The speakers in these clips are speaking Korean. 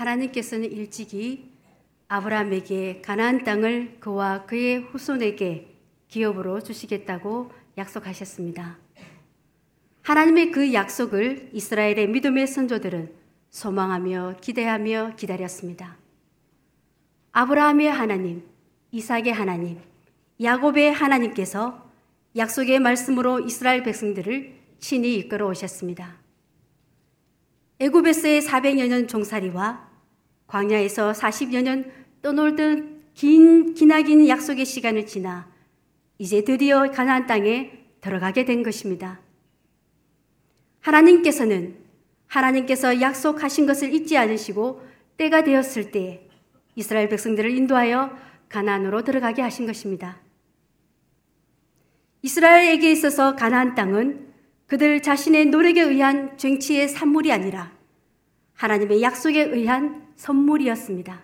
하나님께서는 일찍이 아브라함에게 가나안 땅을 그와 그의 후손에게 기업으로 주시겠다고 약속하셨습니다. 하나님의 그 약속을 이스라엘의 믿음의 선조들은 소망하며 기대하며 기다렸습니다. 아브라함의 하나님, 이삭의 하나님, 야곱의 하나님께서 약속의 말씀으로 이스라엘 백성들을 친히 이끌어 오셨습니다. 애굽에서의 400여 년 종살이와 광야에서 40여 년 떠놀던 긴 기나긴 약속의 시간을 지나 이제 드디어 가나안 땅에 들어가게 된 것입니다. 하나님께서는 하나님께서 약속하신 것을 잊지 않으시고 때가 되었을 때 이스라엘 백성들을 인도하여 가나안으로 들어가게 하신 것입니다. 이스라엘에게 있어서 가나안 땅은 그들 자신의 노력에 의한 쟁취의 산물이 아니라 하나님의 약속에 의한 선물이었습니다.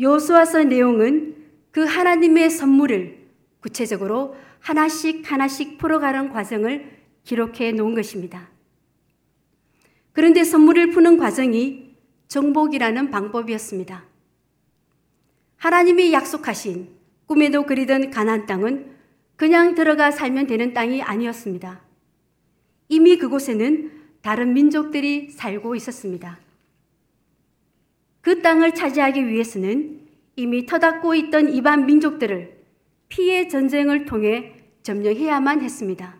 요수아서 내용은 그 하나님의 선물을 구체적으로 하나씩 하나씩 풀어가는 과정을 기록해 놓은 것입니다. 그런데 선물을 푸는 과정이 정복이라는 방법이었습니다. 하나님이 약속하신 꿈에도 그리던 가난 땅은 그냥 들어가 살면 되는 땅이 아니었습니다. 이미 그곳에는 다른 민족들이 살고 있었습니다. 그 땅을 차지하기 위해서는 이미 터닫고 있던 이반 민족들을 피해 전쟁을 통해 점령해야만 했습니다.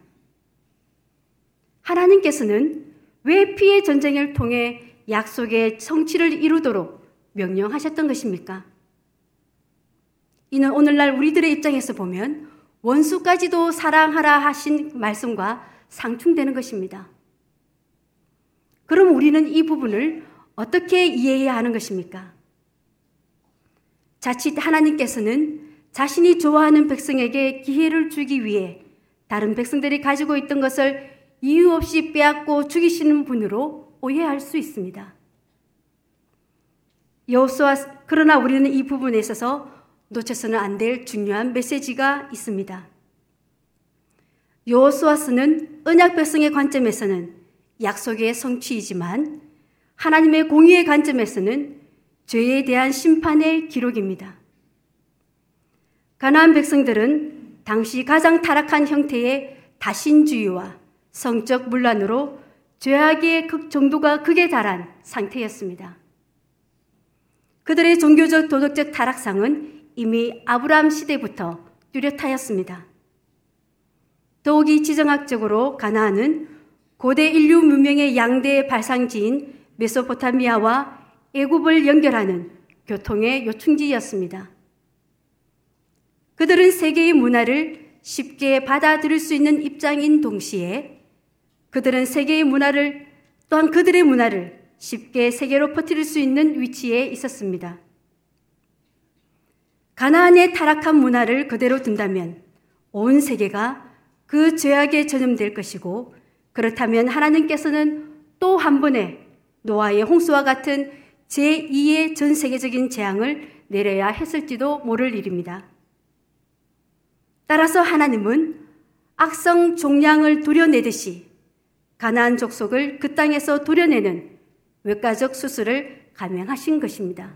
하나님께서는 왜 피해 전쟁을 통해 약속의 성취를 이루도록 명령하셨던 것입니까? 이는 오늘날 우리들의 입장에서 보면 원수까지도 사랑하라 하신 말씀과 상충되는 것입니다. 그럼 우리는 이 부분을 어떻게 이해해야 하는 것입니까? 자칫 하나님께서는 자신이 좋아하는 백성에게 기회를 주기 위해 다른 백성들이 가지고 있던 것을 이유 없이 빼앗고 죽이시는 분으로 오해할 수 있습니다. 여호수아 그러나 우리는 이 부분에 있어서 놓쳐서는 안 될 중요한 메시지가 있습니다. 여호수아서는 언약 백성의 관점에서는 약속의 성취이지만 하나님의 공의의 관점에서는 죄에 대한 심판의 기록입니다. 가나안 백성들은 당시 가장 타락한 형태의 다신주의와 성적 문란으로 죄악의 극 정도가 극에 달한 상태였습니다. 그들의 종교적 도덕적 타락상은 이미 아브라함 시대부터 뚜렷하였습니다. 더욱이 지정학적으로 가나안은 고대 인류 문명의 양대 발상지인 메소포타미아와 애굽을 연결하는 교통의 요충지였습니다. 그들은 세계의 문화를 쉽게 받아들일 수 있는 입장인 동시에 그들은 세계의 문화를 또한 그들의 문화를 쉽게 세계로 퍼뜨릴 수 있는 위치에 있었습니다. 가나안의 타락한 문화를 그대로 둔다면 온 세계가 그 죄악에 전염될 것이고 그렇다면 하나님께서는 또 한 번의 노아의 홍수와 같은 제2의 전 세계적인 재앙을 내려야 했을지도 모를 일입니다. 따라서 하나님은 악성 종량을 도려내듯이 가나안 족속을 그 땅에서 도려내는 외과적 수술을 감행하신 것입니다.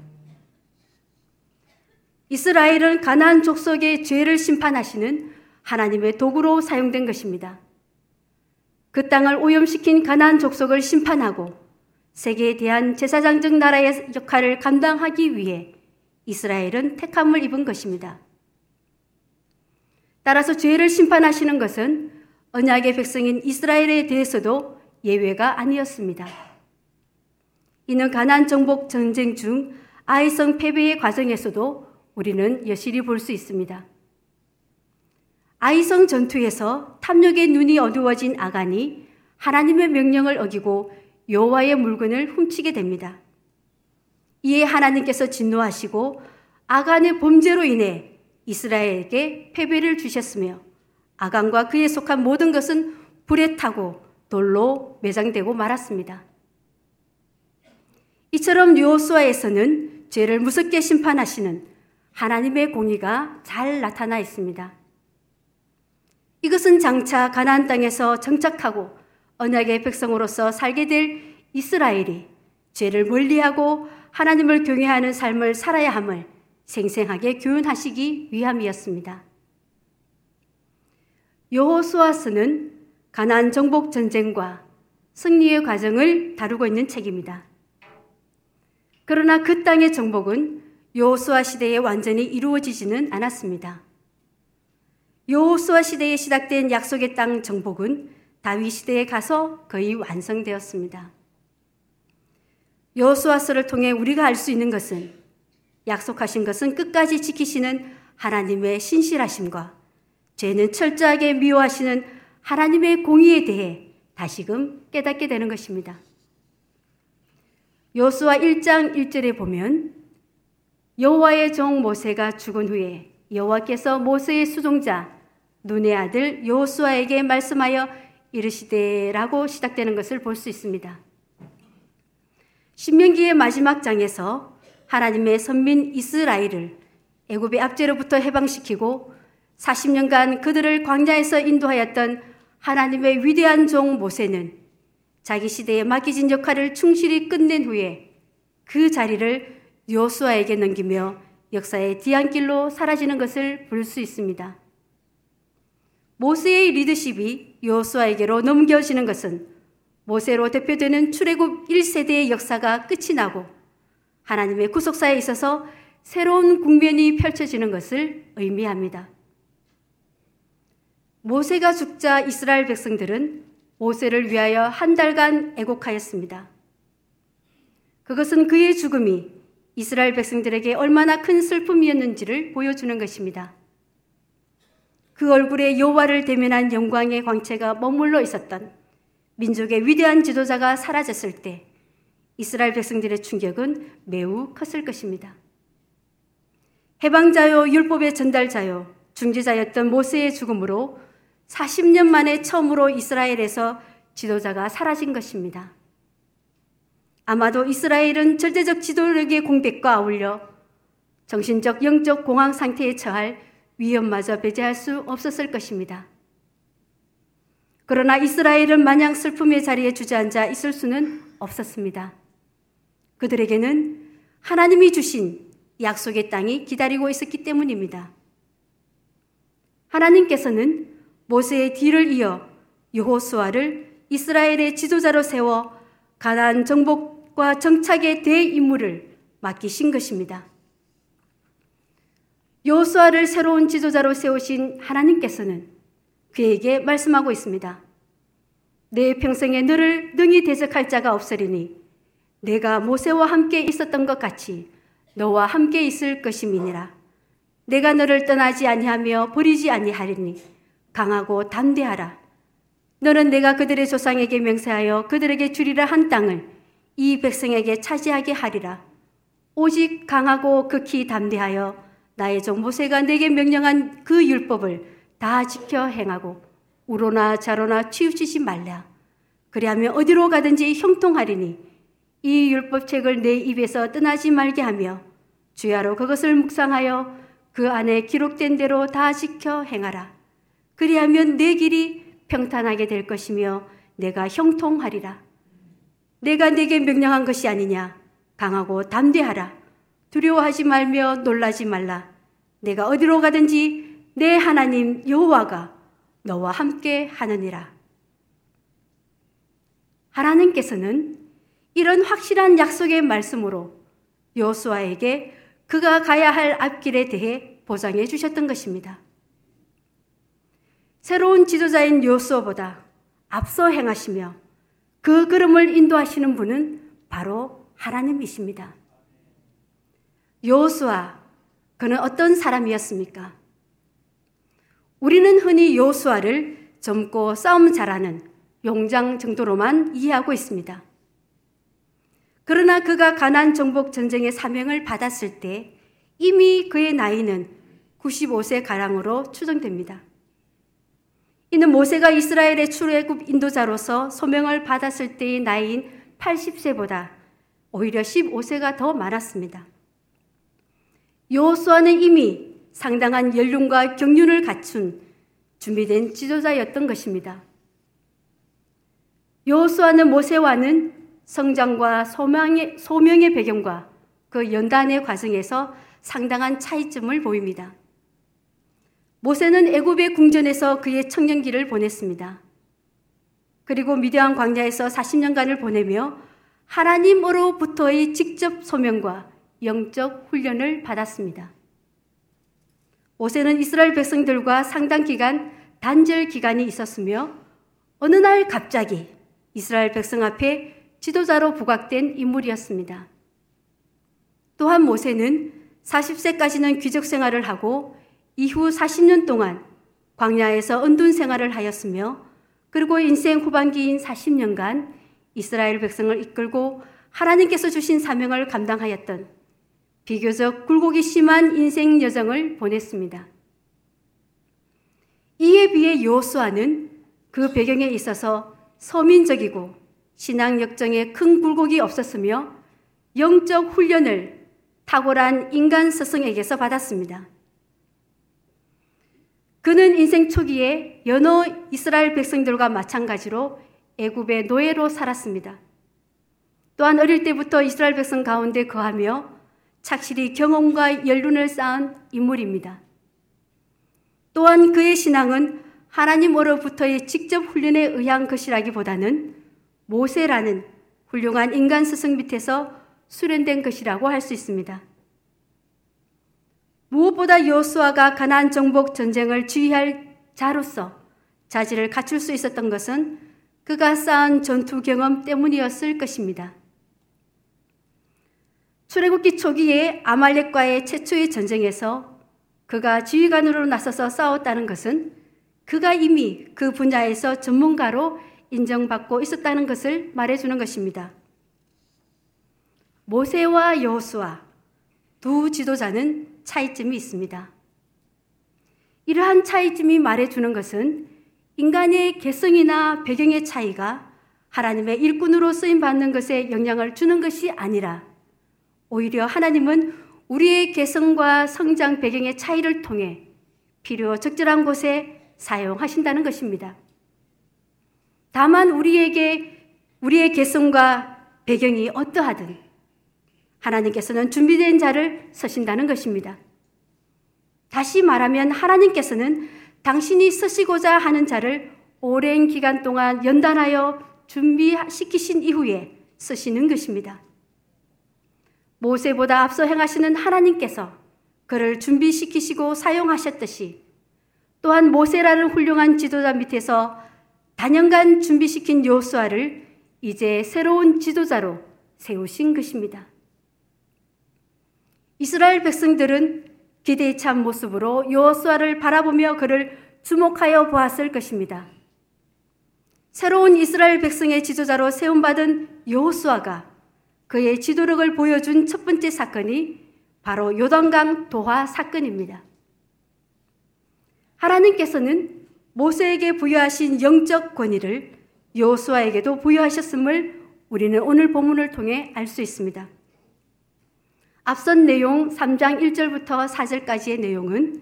이스라엘은 가나안 족속의 죄를 심판하시는 하나님의 도구로 사용된 것입니다. 그 땅을 오염시킨 가나안 족속을 심판하고 세계에 대한 제사장 적 나라의 역할을 감당하기 위해 이스라엘은 택함을 입은 것입니다. 따라서 죄를 심판하시는 것은 언약의 백성인 이스라엘에 대해서도 예외가 아니었습니다. 이는 가난 정복 전쟁 중 아이성 패배의 과정에서도 우리는 여실히 볼 수 있습니다. 아이성 전투에서 탐욕의 눈이 어두워진 아간이 하나님의 명령을 어기고 여호와의 물건을 훔치게 됩니다. 이에 하나님께서 진노하시고 아간의 범죄로 인해 이스라엘에게 패배를 주셨으며 아간과 그에 속한 모든 것은 불에 타고 돌로 매장되고 말았습니다. 이처럼 요호수아에서는 죄를 무섭게 심판하시는 하나님의 공의가 잘 나타나 있습니다. 이것은 장차 가나안 땅에서 정착하고 언약의 백성으로서 살게 될 이스라엘이 죄를 멀리하고 하나님을 경외하는 삶을 살아야 함을 생생하게 교훈하시기 위함이었습니다. 여호수아서는 가나안 정복 전쟁과 승리의 과정을 다루고 있는 책입니다. 그러나 그 땅의 정복은 여호수아 시대에 완전히 이루어지지는 않았습니다. 여호수아 시대에 시작된 약속의 땅 정복은 다윗 시대에 가서 거의 완성되었습니다. 여호수아서를 통해 우리가 알 수 있는 것은 약속하신 것은 끝까지 지키시는 하나님의 신실하심과 죄는 철저하게 미워하시는 하나님의 공의에 대해 다시금 깨닫게 되는 것입니다. 여수와 1장 1절에 보면 여호와의 종 모세가 죽은 후에 여호와께서 모세의 수종자 눈의 아들 여호수아에게 말씀하여 이르시되라고 시작되는 것을 볼 수 있습니다. 신명기의 마지막 장에서 하나님의 선민 이스라엘을 애굽의 압제로부터 해방시키고 40년간 그들을 광야에서 인도하였던 하나님의 위대한 종 모세는 자기 시대에 맡기진 역할을 충실히 끝낸 후에 그 자리를 요수아에게 넘기며 역사의 뒤안길로 사라지는 것을 볼 수 있습니다. 모세의 리더십이 요수아에게로 넘겨지는 것은 모세로 대표되는 출애굽 1세대의 역사가 끝이 나고 하나님의 구속사에 있어서 새로운 국면이 펼쳐지는 것을 의미합니다. 모세가 죽자 이스라엘 백성들은 모세를 위하여 한 달간 애곡하였습니다. 그것은 그의 죽음이 이스라엘 백성들에게 얼마나 큰 슬픔이었는지를 보여주는 것입니다. 그 얼굴에 여호와를 대면한 영광의 광채가 머물러 있었던 민족의 위대한 지도자가 사라졌을 때 이스라엘 백성들의 충격은 매우 컸을 것입니다. 해방자요, 율법의 전달자요, 중재자였던 모세의 죽음으로 40년 만에 처음으로 이스라엘에서 지도자가 사라진 것입니다. 아마도 이스라엘은 절대적 지도력의 공백과 아울러 정신적, 영적 공황 상태에 처할 위험마저 배제할 수 없었을 것입니다. 그러나 이스라엘은 마냥 슬픔의 자리에 주저앉아 있을 수는 없었습니다. 그들에게는 하나님이 주신 약속의 땅이 기다리고 있었기 때문입니다. 하나님께서는 모세의 뒤를 이어 여호수아를 이스라엘의 지도자로 세워 가나안 정복과 정착의 대임무를 맡기신 것입니다. 여호수아를 새로운 지도자로 세우신 하나님께서는 그에게 말씀하고 있습니다. 내 평생에 너를 능히 대적할 자가 없으리니 내가 모세와 함께 있었던 것 같이 너와 함께 있을 것임이니라. 내가 너를 떠나지 아니하며 버리지 아니하리니 강하고 담대하라. 너는 내가 그들의 조상에게 맹세하여 그들에게 주리라 한 땅을 이 백성에게 차지하게 하리라. 오직 강하고 극히 담대하여 나의 종 모세가 내게 명령한 그 율법을 다 지켜 행하고 우로나 자로나 치우치지 말라. 그리하면 어디로 가든지 형통하리니 이 율법책을 내 입에서 떠나지 말게 하며 주야로 그것을 묵상하여 그 안에 기록된 대로 다 지켜 행하라. 그리하면 내 길이 평탄하게 될 것이며 내가 형통하리라. 내가 네게 명령한 것이 아니냐. 강하고 담대하라. 두려워하지 말며 놀라지 말라. 내가 어디로 가든지 내 하나님 여호와가 너와 함께 하느니라. 하나님께서는 이런 확실한 약속의 말씀으로 여호수아에게 그가 가야 할 앞길에 대해 보장해 주셨던 것입니다. 새로운 지도자인 요수아보다 앞서 행하시며 그 걸음을 인도하시는 분은 바로 하나님이십니다. 요수아, 그는 어떤 사람이었습니까? 우리는 흔히 요수아를 젊고 싸움 잘하는 용장 정도로만 이해하고 있습니다. 그러나 그가 가난 정복 전쟁의 사명을 받았을 때 이미 그의 나이는 95세 가량으로 추정됩니다. 이는 모세가 이스라엘의 출애굽 인도자로서 소명을 받았을 때의 나이인 80세보다 오히려 15세가 더 많았습니다. 요호수아는 이미 상당한 연륜과 경륜을 갖춘 준비된 지도자였던 것입니다. 요호수아는 모세와는 성장과 소명의, 소명의 배경과 그 연단의 과정에서 상당한 차이점을 보입니다. 모세는 애굽의 궁전에서 그의 청년기를 보냈습니다. 그리고 미디안 광야에서 40년간을 보내며 하나님으로부터의 직접 소명과 영적 훈련을 받았습니다. 모세는 이스라엘 백성들과 상당 기간 단절 기간이 있었으며 어느 날 갑자기 이스라엘 백성 앞에 지도자로 부각된 인물이었습니다. 또한 모세는 40세까지는 귀족 생활을 하고 이후 40년 동안 광야에서 은둔 생활을 하였으며 그리고 인생 후반기인 40년간 이스라엘 백성을 이끌고 하나님께서 주신 사명을 감당하였던 비교적 굴곡이 심한 인생 여정을 보냈습니다. 이에 비해 요수아는 그 배경에 있어서 서민적이고 신앙 역정에 큰 굴곡이 없었으며 영적 훈련을 탁월한 인간 스승에게서 받았습니다. 그는 인생 초기에 여러 이스라엘 백성들과 마찬가지로 애굽의 노예로 살았습니다. 또한 어릴 때부터 이스라엘 백성 가운데 거하며 착실히 경험과 연륜을 쌓은 인물입니다. 또한 그의 신앙은 하나님으로부터의 직접 훈련에 의한 것이라기보다는 모세라는 훌륭한 인간 스승 밑에서 수련된 것이라고 할 수 있습니다. 무엇보다 여호수아가 가나안 정복 전쟁을 지휘할 자로서 자질을 갖출 수 있었던 것은 그가 쌓은 전투 경험 때문이었을 것입니다. 출애굽기 초기에 아말렉과의 최초의 전쟁에서 그가 지휘관으로 나서서 싸웠다는 것은 그가 이미 그 분야에서 전문가로 인정받고 있었다는 것을 말해주는 것입니다. 모세와 여호수아 두 지도자는 차이점이 있습니다. 이러한 차이점이 말해주는 것은 인간의 개성이나 배경의 차이가 하나님의 일꾼으로 쓰임 받는 것에 영향을 주는 것이 아니라 오히려 하나님은 우리의 개성과 성장 배경의 차이를 통해 필요 적절한 곳에 사용하신다는 것입니다. 다만 우리에게 우리의 개성과 배경이 어떠하든 하나님께서는 준비된 자를 쓰신다는 것입니다. 다시 말하면 하나님께서는 당신이 쓰시고자 하는 자를 오랜 기간 동안 연단하여 준비시키신 이후에 쓰시는 것입니다. 모세보다 앞서 행하시는 하나님께서 그를 준비시키시고 사용하셨듯이 또한 모세라는 훌륭한 지도자 밑에서 단연간 준비시킨 요수아를 이제 새로운 지도자로 세우신 것입니다. 이스라엘 백성들은 기대에 찬 모습으로 요수아를 바라보며 그를 주목하여 보았을 것입니다. 새로운 이스라엘 백성의 지도자로 세움받은 요수아가 그의 지도력을 보여준 첫 번째 사건이 바로 요단강 도하 사건입니다. 하나님께서는 모세에게 부여하신 영적 권위를 요수아에게도 부여하셨음을 우리는 오늘 본문을 통해 알 수 있습니다. 앞선 내용 3장 1절부터 4절까지의 내용은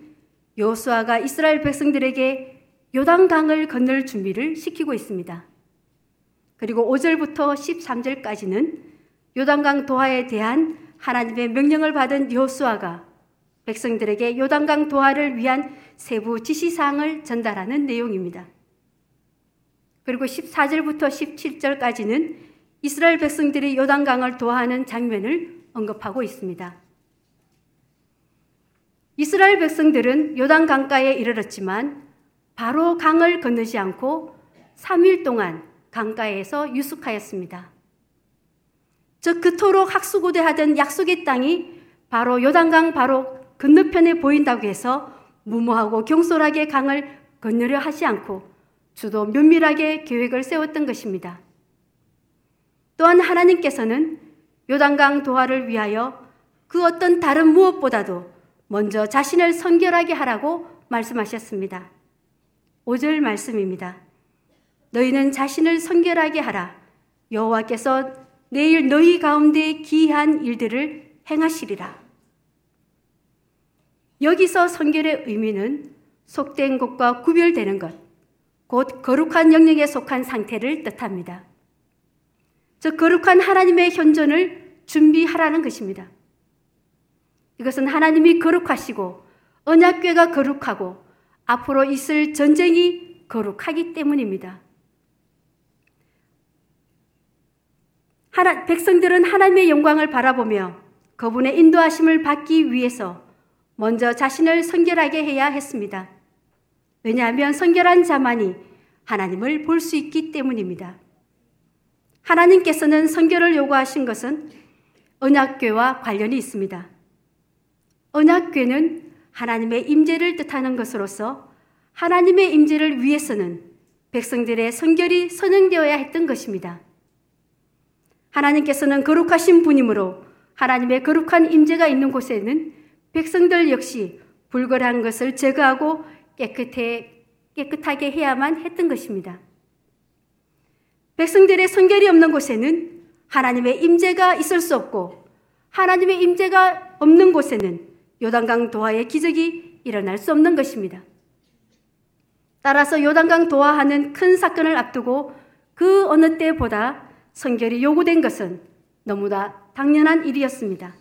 요수아가 이스라엘 백성들에게 요단강을 건널 준비를 시키고 있습니다. 그리고 5절부터 13절까지는 요단강 도하에 대한 하나님의 명령을 받은 요수아가 백성들에게 요단강 도하를 위한 세부 지시사항을 전달하는 내용입니다. 그리고 14절부터 17절까지는 이스라엘 백성들이 요단강을 도하는 장면을 언급하고 있습니다. 이스라엘 백성들은 요단 강가에 이르렀지만 바로 강을 건너지 않고 3일 동안 강가에서 유숙하였습니다. 즉 그토록 학수고대하던 약속의 땅이 바로 요단강 바로 건너편에 보인다고 해서 무모하고 경솔하게 강을 건너려 하지 않고 주도 면밀하게 계획을 세웠던 것입니다. 또한 하나님께서는 요단강 도하를 위하여 그 어떤 다른 무엇보다도 먼저 자신을 성결하게 하라고 말씀하셨습니다. 5절 말씀입니다. 너희는 자신을 성결하게 하라. 여호와께서 내일 너희 가운데 기이한 일들을 행하시리라. 여기서 성결의 의미는 속된 것과 구별되는 것, 곧 거룩한 영역에 속한 상태를 뜻합니다. 저 거룩한 하나님의 현존을 준비하라는 것입니다. 이것은 하나님이 거룩하시고 언약궤가 거룩하고 앞으로 있을 전쟁이 거룩하기 때문입니다. 하나, 백성들은 하나님의 영광을 바라보며 그분의 인도하심을 받기 위해서 먼저 자신을 성결하게 해야 했습니다. 왜냐하면 성결한 자만이 하나님을 볼 수 있기 때문입니다. 하나님께서는 성결을 요구하신 것은 언약궤와 관련이 있습니다. 언약궤는 하나님의 임재를 뜻하는 것으로서 하나님의 임재를 위해서는 백성들의 성결이 선행되어야 했던 것입니다. 하나님께서는 거룩하신 분이므로 하나님의 거룩한 임재가 있는 곳에는 백성들 역시 불결한 것을 제거하고 깨끗해, 깨끗하게 해야만 했던 것입니다. 백성들의 성결이 없는 곳에는 하나님의 임재가 있을 수 없고 하나님의 임재가 없는 곳에는 요단강 도하의 기적이 일어날 수 없는 것입니다. 따라서 요단강 도하하는 큰 사건을 앞두고 그 어느 때보다 성결이 요구된 것은 너무나 당연한 일이었습니다.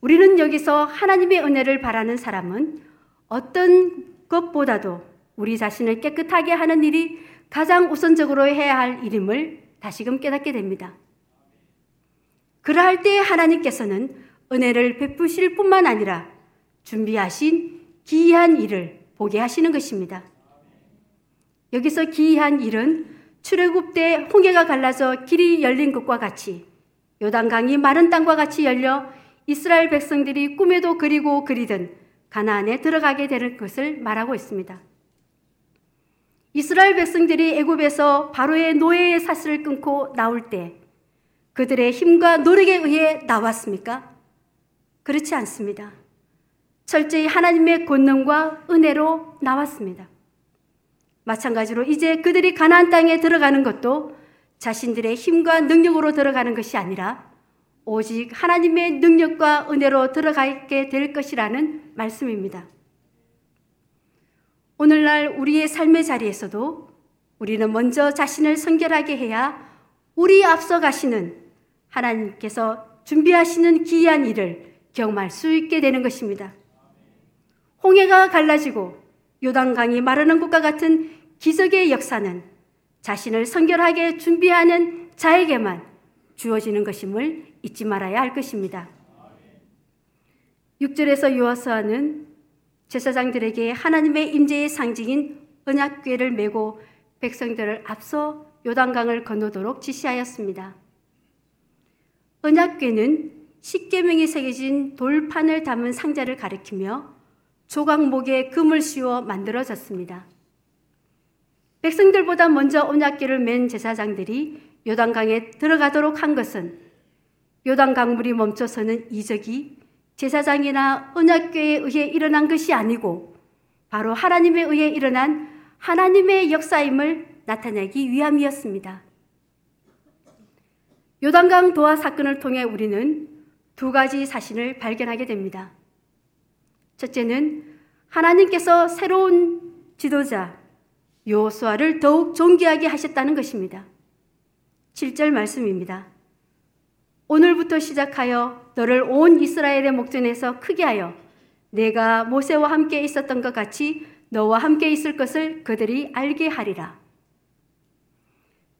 우리는 여기서 하나님의 은혜를 바라는 사람은 어떤 것보다도 우리 자신을 깨끗하게 하는 일이 가장 우선적으로 해야 할 일임을 다시금 깨닫게 됩니다. 그러할 때 하나님께서는 은혜를 베푸실 뿐만 아니라 준비하신 기이한 일을 보게 하시는 것입니다. 여기서 기이한 일은 출애굽 때 홍해가 갈라져 길이 열린 것과 같이 요단강이 마른 땅과 같이 열려 이스라엘 백성들이 꿈에도 그리고 그리던 가나안에 들어가게 되는 것을 말하고 있습니다. 이스라엘 백성들이 애굽에서 바로의 노예의 사슬을 끊고 나올 때 그들의 힘과 노력에 의해 나왔습니까? 그렇지 않습니다. 철저히 하나님의 권능과 은혜로 나왔습니다. 마찬가지로 이제 그들이 가나안 땅에 들어가는 것도 자신들의 힘과 능력으로 들어가는 것이 아니라 오직 하나님의 능력과 은혜로 들어가게 될 것이라는 말씀입니다. 오늘날 우리의 삶의 자리에서도 우리는 먼저 자신을 성결하게 해야 우리 앞서 가시는 하나님께서 준비하시는 기이한 일을 경험할 수 있게 되는 것입니다. 홍해가 갈라지고 요단강이 마르는 것과 같은 기적의 역사는 자신을 성결하게 준비하는 자에게만 주어지는 것임을 잊지 말아야 할 것입니다. 6절에서 요하스아는 제사장들에게 하나님의 임재의 상징인 언약궤를 메고 백성들을 앞서 요단강을 건너도록 지시하였습니다. 언약궤는 십계명이 새겨진 돌판을 담은 상자를 가리키며 조각목에 금을 씌워 만들어졌습니다. 백성들보다 먼저 언약궤를 맨 제사장들이 요단강에 들어가도록 한 것은 요단강 물이 멈춰서는 이적이 제사장이나 언약궤에 의해 일어난 것이 아니고 바로 하나님에 의해 일어난 하나님의 역사임을 나타내기 위함이었습니다. 요단강 도하 사건을 통해 우리는 두 가지 사실을 발견하게 됩니다. 첫째는 하나님께서 새로운 지도자 요수아를 더욱 존귀하게 하셨다는 것입니다. 7절 말씀입니다. 오늘부터 시작하여 너를 온 이스라엘의 목전에서 크게 하여 내가 모세와 함께 있었던 것 같이 너와 함께 있을 것을 그들이 알게 하리라.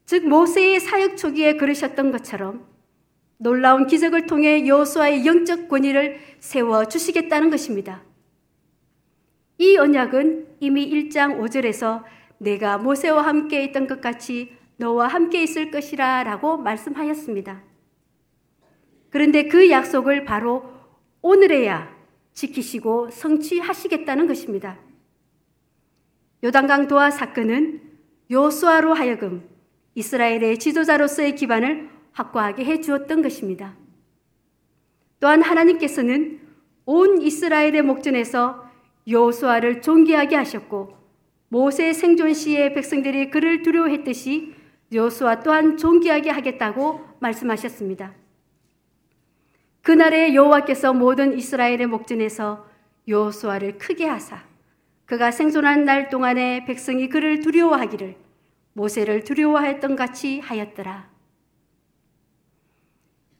즉 모세의 사역 초기에 그러셨던 것처럼 놀라운 기적을 통해 여호수아의 영적 권위를 세워 주시겠다는 것입니다. 이 언약은 이미 1장 5절에서 내가 모세와 함께 있던 것 같이 너와 함께 있을 것이라 라고 말씀하였습니다. 그런데 그 약속을 바로 오늘에야 지키시고 성취하시겠다는 것입니다. 요단강 도하 사건은 요수아로 하여금 이스라엘의 지도자로서의 기반을 확고하게 해 주었던 것입니다. 또한 하나님께서는 온 이스라엘의 목전에서 요수아를 존귀하게 하셨고 모세 생존 시에 백성들이 그를 두려워했듯이 요수아 또한 존귀하게 하겠다고 말씀하셨습니다. 그날에 여호와께서 모든 이스라엘의 목전에서 요수아를 크게 하사 그가 생존한 날 동안에 백성이 그를 두려워하기를 모세를 두려워했던 같이 하였더라.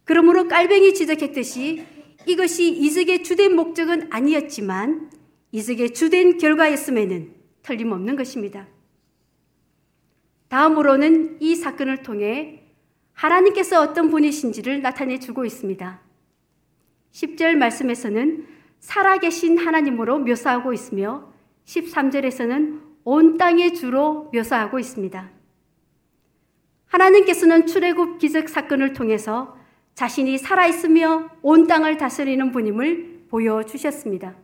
그러므로 깔뱅이 지적했듯이 이것이 이적의 주된 목적은 아니었지만 이적의 주된 결과였음에는 틀림없는 것입니다. 다음으로는 이 사건을 통해 하나님께서 어떤 분이신지를 나타내 주고 있습니다. 10절 말씀에서는 살아계신 하나님으로 묘사하고 있으며 13절에서는 온 땅의 주로 묘사하고 있습니다. 하나님께서는 출애굽 기적 사건을 통해서 자신이 살아있으며 온 땅을 다스리는 분임을 보여주셨습니다.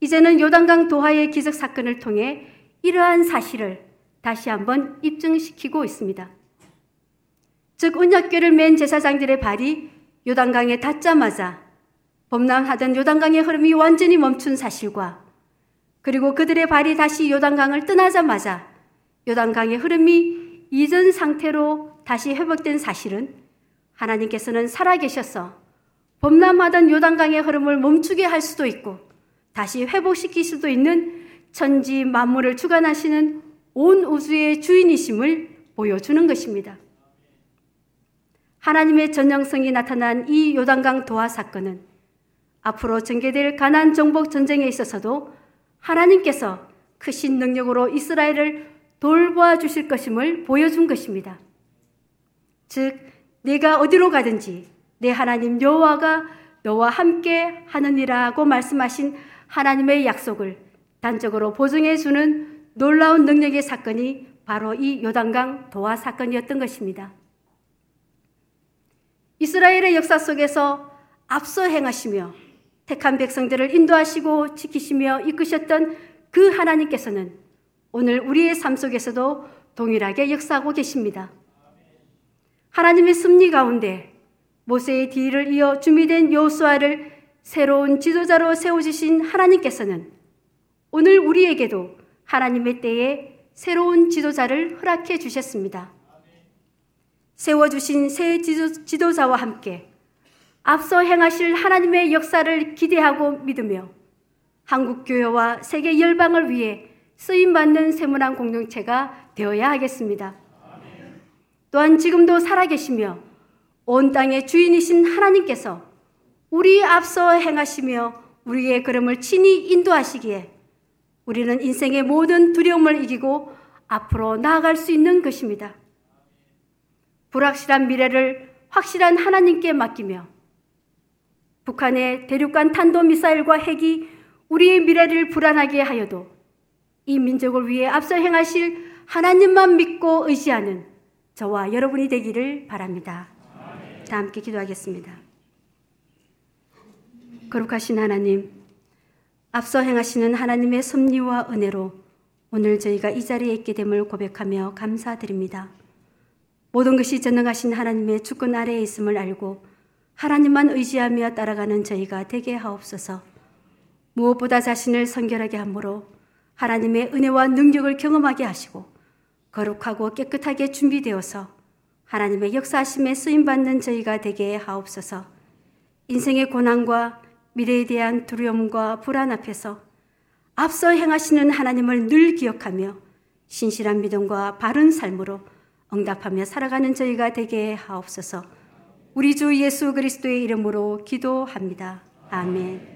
이제는 요단강 도하의 기적 사건을 통해 이러한 사실을 다시 한번 입증시키고 있습니다. 즉, 언약궤를 맨 제사장들의 발이 요단강에 닿자마자 범람하던 요단강의 흐름이 완전히 멈춘 사실과 그리고 그들의 발이 다시 요단강을 떠나자마자 요단강의 흐름이 이전 상태로 다시 회복된 사실은 하나님께서는 살아계셔서 범람하던 요단강의 흐름을 멈추게 할 수도 있고 다시 회복시킬 수도 있는 천지 만물을 주관하시는 온 우주의 주인이심을 보여주는 것입니다. 하나님의 전형성이 나타난 이 요단강 도하 사건은 앞으로 전개될 가난 정복 전쟁에 있어서도 하나님께서 크신 능력으로 이스라엘을 돌보아 주실 것임을 보여준 것입니다. 즉 네가 어디로 가든지 내 하나님 여호와가 너와 함께 하느니라고 말씀하신 하나님의 약속을 단적으로 보증해 주는 놀라운 능력의 사건이 바로 이 요단강 도하 사건이었던 것입니다. 이스라엘의 역사 속에서 앞서 행하시며 택한 백성들을 인도하시고 지키시며 이끄셨던 그 하나님께서는 오늘 우리의 삶 속에서도 동일하게 역사하고 계십니다. 하나님의 섭리 가운데 모세의 뒤를 이어 준비된 요수아를 새로운 지도자로 세워주신 하나님께서는 오늘 우리에게도 하나님의 때에 새로운 지도자를 허락해 주셨습니다. 세워주신 새 지도, 자와 함께 앞서 행하실 하나님의 역사를 기대하고 믿으며 한국교회와 세계 열방을 위해 쓰임받는 세문안 공동체가 되어야 하겠습니다. 또한 지금도 살아계시며 온 땅의 주인이신 하나님께서 우리 앞서 행하시며 우리의 걸음을 친히 인도하시기에 우리는 인생의 모든 두려움을 이기고 앞으로 나아갈 수 있는 것입니다. 불확실한 미래를 확실한 하나님께 맡기며 북한의 대륙간 탄도미사일과 핵이 우리의 미래를 불안하게 하여도 이 민족을 위해 앞서 행하실 하나님만 믿고 의지하는 저와 여러분이 되기를 바랍니다. 다 함께 기도하겠습니다. 거룩하신 하나님, 앞서 행하시는 하나님의 섭리와 은혜로 오늘 저희가 이 자리에 있게 됨을 고백하며 감사드립니다. 모든 것이 전능하신 하나님의 주권 아래에 있음을 알고 하나님만 의지하며 따라가는 저희가 되게 하옵소서. 무엇보다 자신을 성결하게 함으로 하나님의 은혜와 능력을 경험하게 하시고 거룩하고 깨끗하게 준비되어서 하나님의 역사하심에 쓰임 받는 저희가 되게 하옵소서. 인생의 고난과 미래에 대한 두려움과 불안 앞에서 앞서 행하시는 하나님을 늘 기억하며 신실한 믿음과 바른 삶으로 응답하며 살아가는 저희가 되게 하옵소서. 우리 주 예수 그리스도의 이름으로 기도합니다. 아멘.